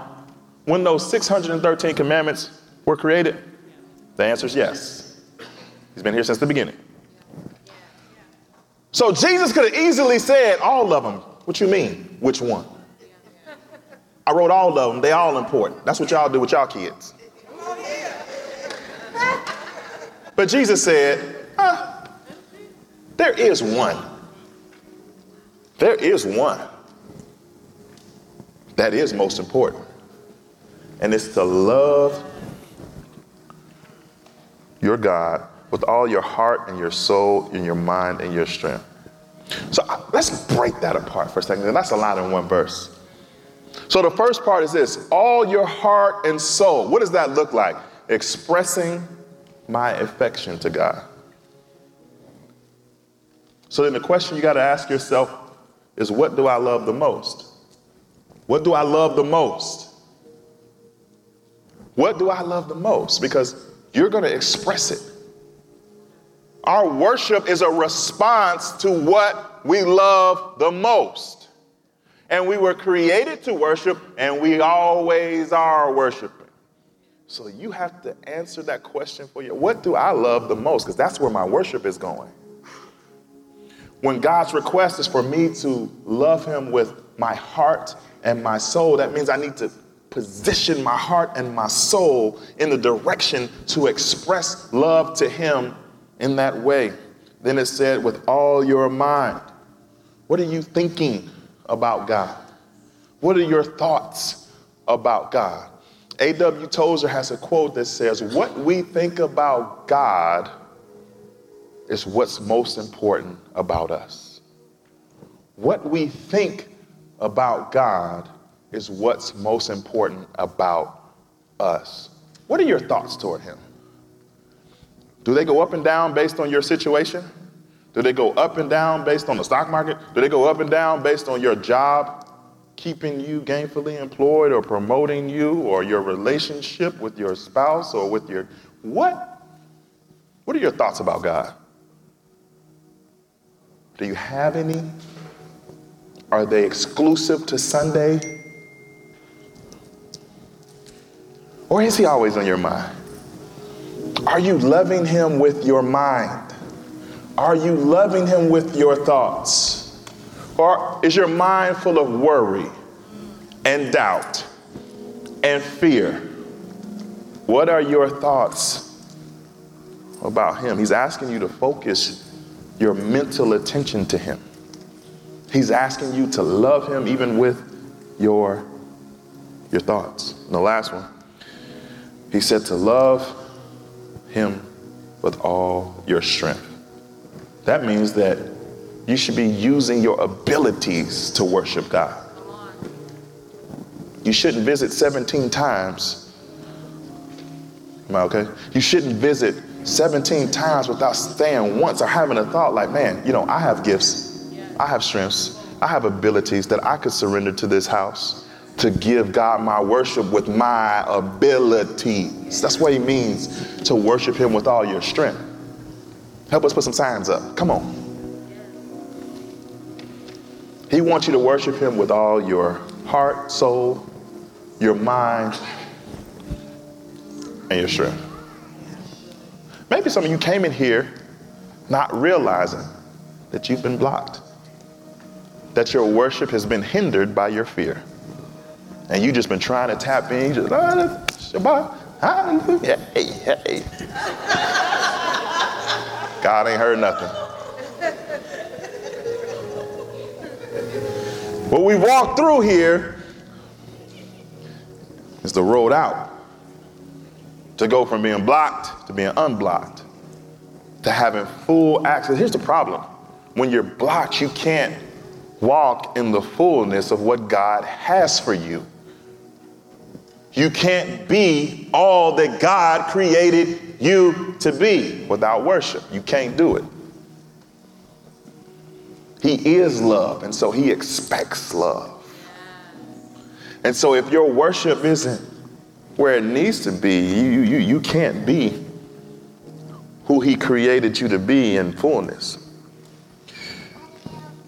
when those 613 commandments were created? The answer is yes. He's been here since the beginning. So Jesus could have easily said all of them. What you mean? Which one? I wrote all of them. They all important. That's what y'all do with y'all kids. But Jesus said, there is one. There is one that is most important. And it's to love your God with all your heart and your soul and your mind and your strength. So uh, let's break that apart for a second. That's a lot in one verse. So the first part is this all your heart and soul. What does that look like? Expressing my affection to God. So then the question you got to ask yourself is what do I love the most? What do I love the most? What do I love the most? Because you're going to express it. Our worship is a response to what we love the most. And we were created to worship, and we always are worshiping. So you have to answer that question for you. What do I love the most? Because that's where my worship is going. When God's request is for me to love Him with my heart and my soul, that means I need to position my heart and my soul in the direction to express love to Him in that way. Then it said, with all your mind. What are you thinking about God? What are your thoughts about God? A.W. Tozer has a quote that says, What we think about God is what's most important about us. What we think about God is what's most important about us. What are your thoughts toward Him? Do they go up and down based on your situation? Do they go up and down based on the stock market? Do they go up and down based on your job keeping you gainfully employed or promoting you or your relationship with your spouse or with your what? What are your thoughts about God? Do you have any? Are they exclusive to Sunday? Or is he always on your mind? Are you loving him with your mind? Are you loving him with your thoughts? Or is your mind full of worry and doubt and fear? What are your thoughts about him? He's asking you to focus your mental attention to him. He's asking you to love him even with your, your thoughts. And the last one, he said to love him with all your strength. That means that you should be using your abilities to worship God. You shouldn't visit 17 times. Am I okay? You shouldn't visit 17 times without staying once or having a thought like, man, you know, I have gifts, I have strengths, I have abilities that I could surrender to this house to give God my worship with my abilities. That's what he means to worship him with all your strength. Help us put some signs up. Come on. He wants you to worship him with all your heart, soul, your mind, and your strength. Maybe some of you came in here not realizing that you've been blocked, that your worship has been hindered by your fear. And you've just been trying to tap in, just, ah, Shabach, hallelujah, hey, hey. God ain't heard nothing. What we walk through here is the road out to go from being blocked being unblocked, to having full access. Here's the problem when you're blocked, you can't walk in the fullness of what God has for you. You can't be all that God created you to be without worship. You can't do it. He is love, and so he expects love. And so if your worship isn't where it needs to be, you, you, you can't be who he created you to be in fullness.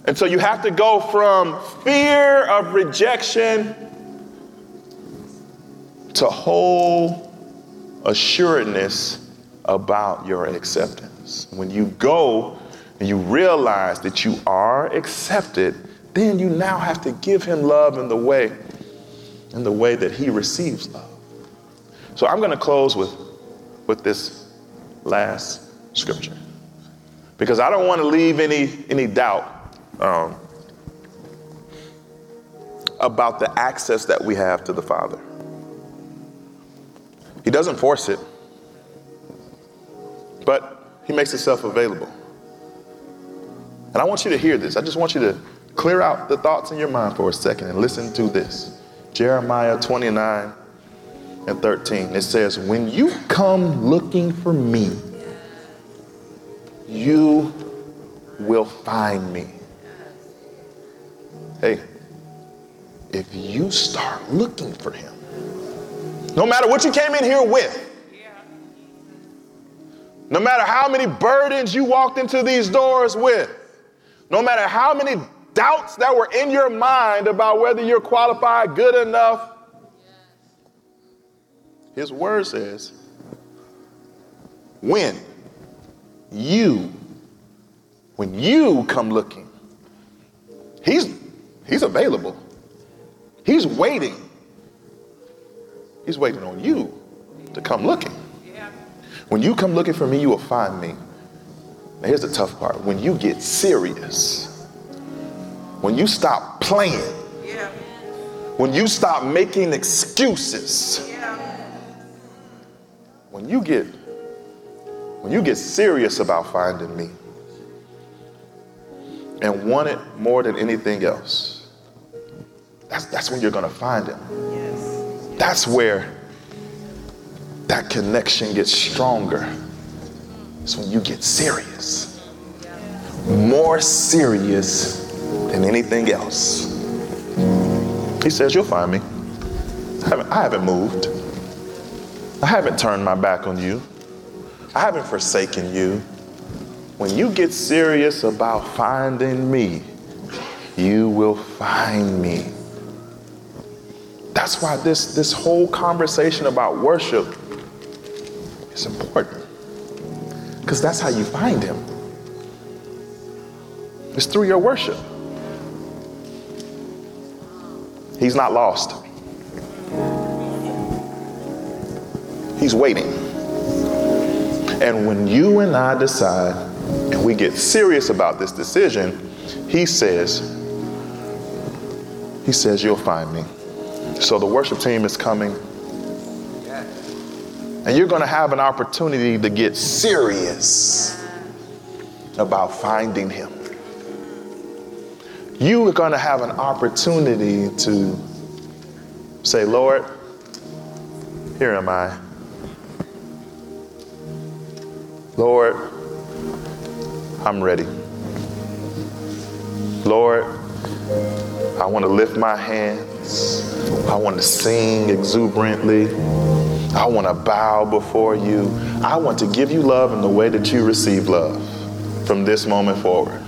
And so you have to go from fear of rejection to whole assuredness about your acceptance. When you go and you realize that you are accepted, then you now have to give him love in the way in the way that he receives love. So I'm going to close with with this last scripture because I don't want to leave any any doubt um, about the access that we have to the Father. He doesn't force it, but he makes himself available. And I want you to hear this. I just want you to clear out the thoughts in your mind for a second and listen to this. Jeremiah 29 and 13. It says, When you come looking for me, you will find me. Hey, if you start looking for him, no matter what you came in here with, no matter how many burdens you walked into these doors with, no matter how many doubts that were in your mind about whether you're qualified, good enough, his word says, when you, when you come looking, he's, he's available. He's waiting. He's waiting on you to come looking. When you come looking for me, you will find me. Now, here's the tough part when you get serious, when you stop playing, when you stop making excuses, when you get when you get serious about finding me and want it more than anything else, that's, that's when you're going to find him. That's where that connection gets stronger. It's when you get serious. More serious than anything else. He says, You'll find me. I haven't, I haven't moved. I haven't turned my back on you. I haven't forsaken you. When you get serious about finding me, you will find me. That's why this, this whole conversation about worship is important. Because that's how you find him. It's through your worship. He's not lost. He's waiting. And when you and I decide and we get serious about this decision, he says, he says, you'll find me. So the worship team is coming. And you're going to have an opportunity to get serious about finding him. You are going to have an opportunity to say, Lord, here am I. Lord, I'm ready. Lord, I want to lift my hands. I want to sing exuberantly. I want to bow before you. I want to give you love in the way that you receive love from this moment forward.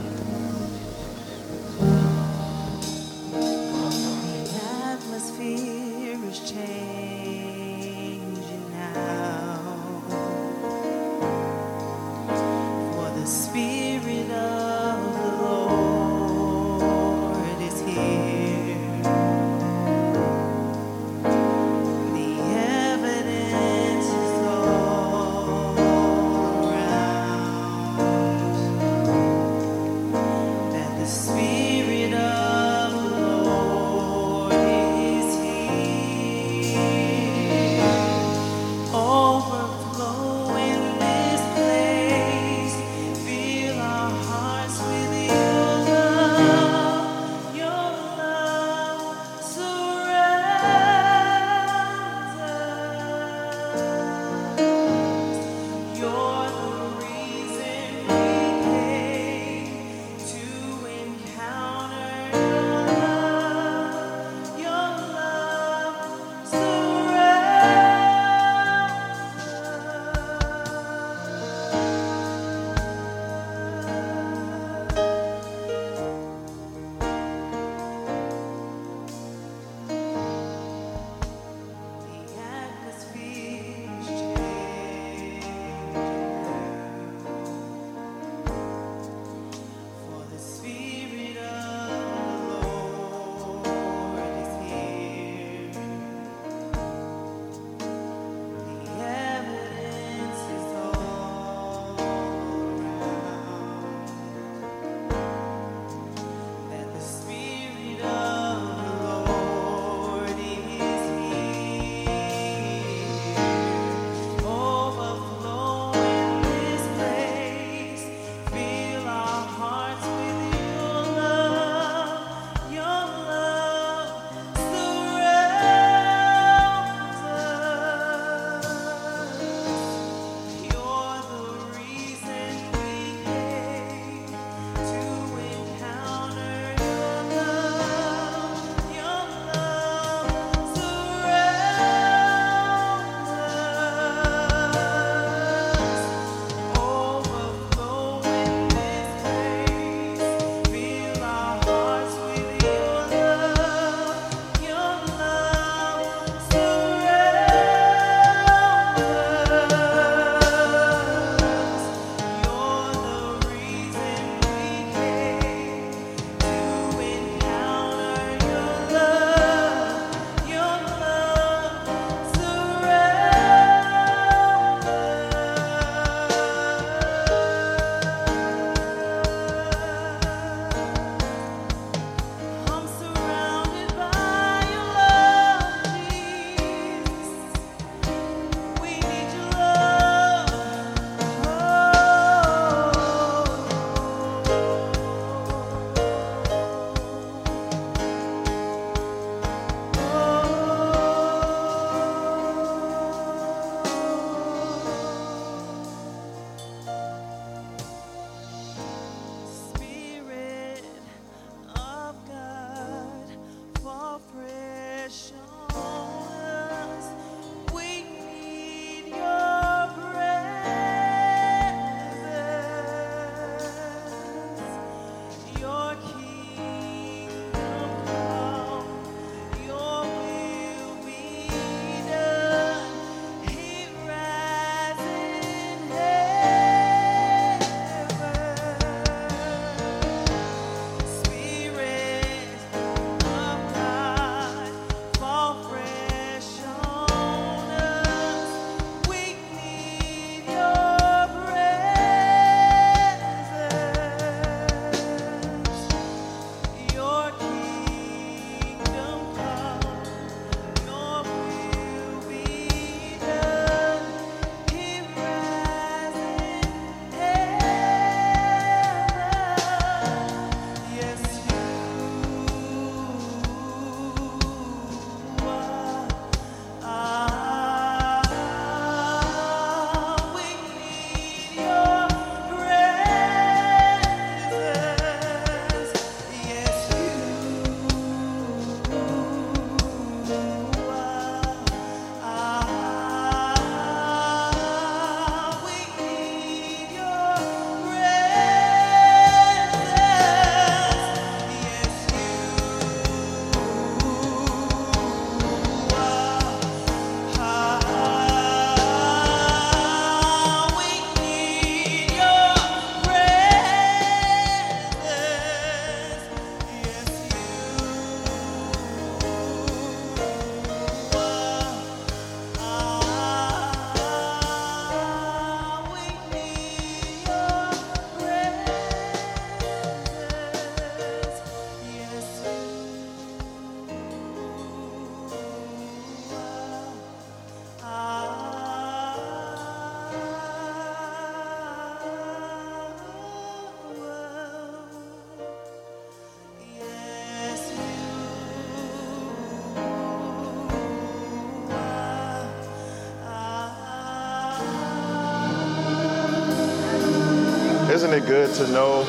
Isn't it good to know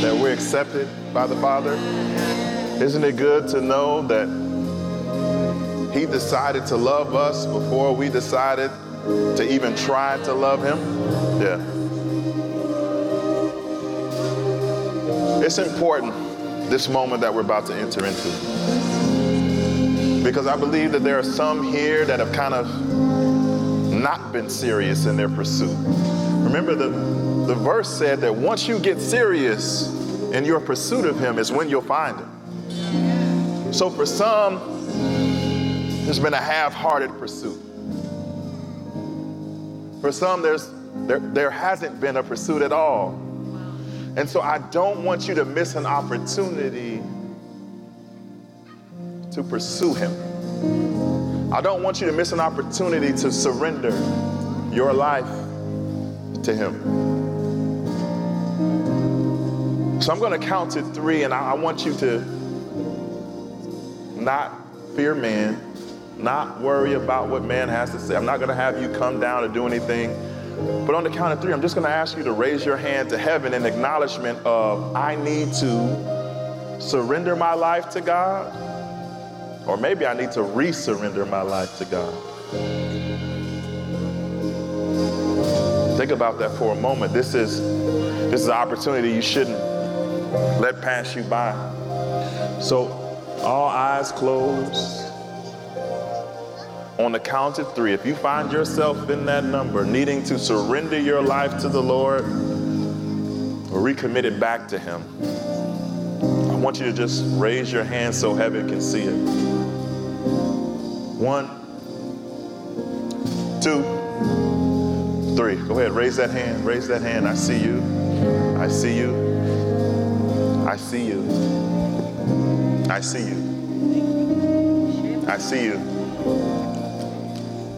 that we're accepted by the Father? Isn't it good to know that He decided to love us before we decided to even try to love Him? Yeah. It's important, this moment that we're about to enter into. Because I believe that there are some here that have kind of not been serious in their pursuit. Remember, the, the verse said that once you get serious in your pursuit of Him, is when you'll find Him. So for some, there's been a half-hearted pursuit. For some, there's there, there hasn't been a pursuit at all. And so I don't want you to miss an opportunity to pursue him. I don't want you to miss an opportunity to surrender your life to him. So I'm going to count to three, and I, I want you to not fear man, not worry about what man has to say. I'm not going to have you come down to do anything. But on the count of three, I'm just going to ask you to raise your hand to heaven in acknowledgement of I need to surrender my life to God, or maybe I need to resurrender my life to God. Think about that for a moment. This is this is an opportunity you shouldn't let pass you by. So, all eyes closed. On the count of three, if you find yourself in that number, needing to surrender your life to the Lord or recommit it back to Him, I want you to just raise your hand so heaven can see it. One, two, three. Go ahead, raise that hand. Raise that hand. I see you. I see you. I see you. I see you. I see you.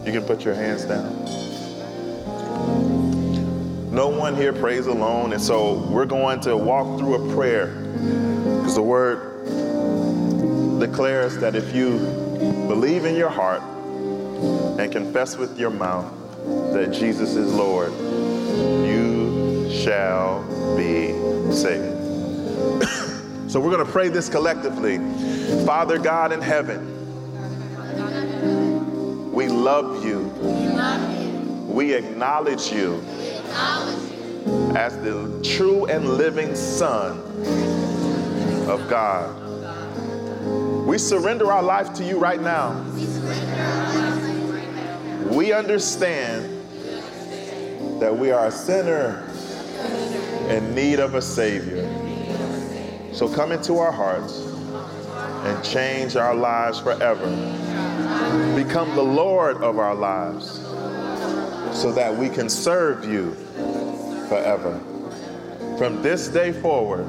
You can put your hands down. No one here prays alone, and so we're going to walk through a prayer because the word declares that if you believe in your heart and confess with your mouth that Jesus is Lord, you shall be saved. So we're going to pray this collectively. Father God in heaven, we love you. We acknowledge you as the true and living Son of God. We surrender our life to you right now. We understand that we are a sinner in need of a Savior. So come into our hearts and change our lives forever. Become the Lord of our lives so that we can serve you forever. From this day forward,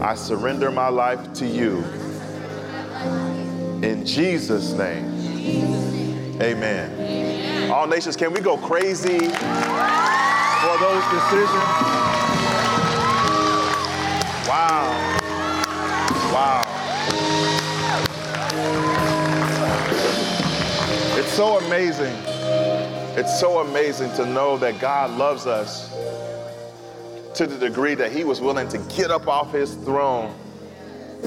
I surrender my life to you. In Jesus' name, amen. All nations, can we go crazy for those decisions? Wow. Wow. It's so amazing. It's so amazing to know that God loves us to the degree that He was willing to get up off His throne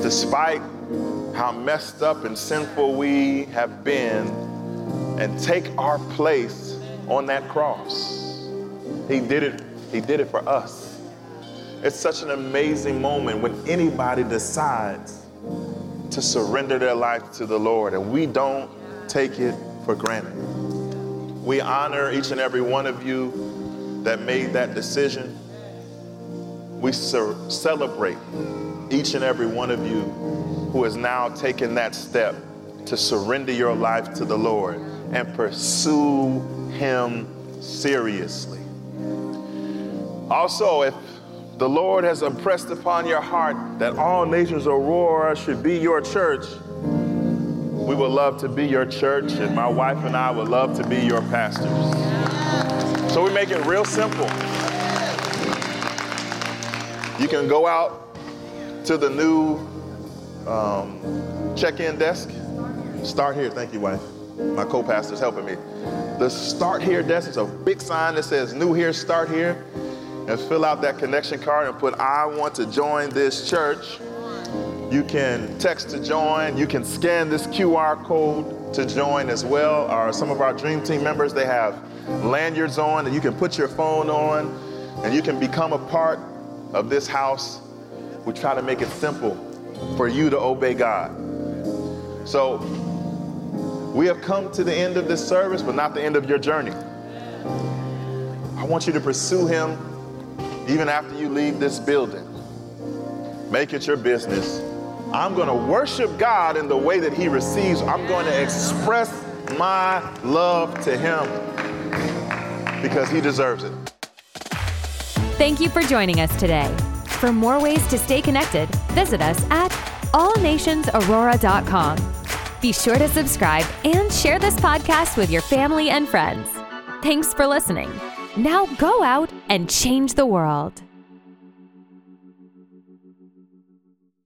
despite how messed up and sinful we have been and take our place on that cross. He did it, He did it for us. It's such an amazing moment when anybody decides to surrender their life to the Lord and we don't take it for granted. We honor each and every one of you that made that decision. We celebrate each and every one of you who has now taken that step to surrender your life to the Lord and pursue Him seriously. Also, if the Lord has impressed upon your heart that all nations Aurora should be your church, we would love to be your church, and my wife and I would love to be your pastors. So we make it real simple. You can go out to the new um, check-in desk. Start here. Thank you, wife. My co-pastor's helping me. The start here desk is a big sign that says new here, start here. And fill out that connection card and put, I want to join this church. You can text to join. You can scan this QR code to join as well. Or some of our Dream Team members, they have lanyards on that you can put your phone on and you can become a part of this house. We try to make it simple for you to obey God. So we have come to the end of this service, but not the end of your journey. I want you to pursue Him even after you leave this building. Make it your business. I'm going to worship God in the way that He receives. I'm going to express my love to Him because He deserves it.
Thank you for joining us today. For more ways to stay connected, visit us at allnationsaurora.com. Be sure to subscribe and share this podcast with your family and friends. Thanks for listening. Now go out and change the world.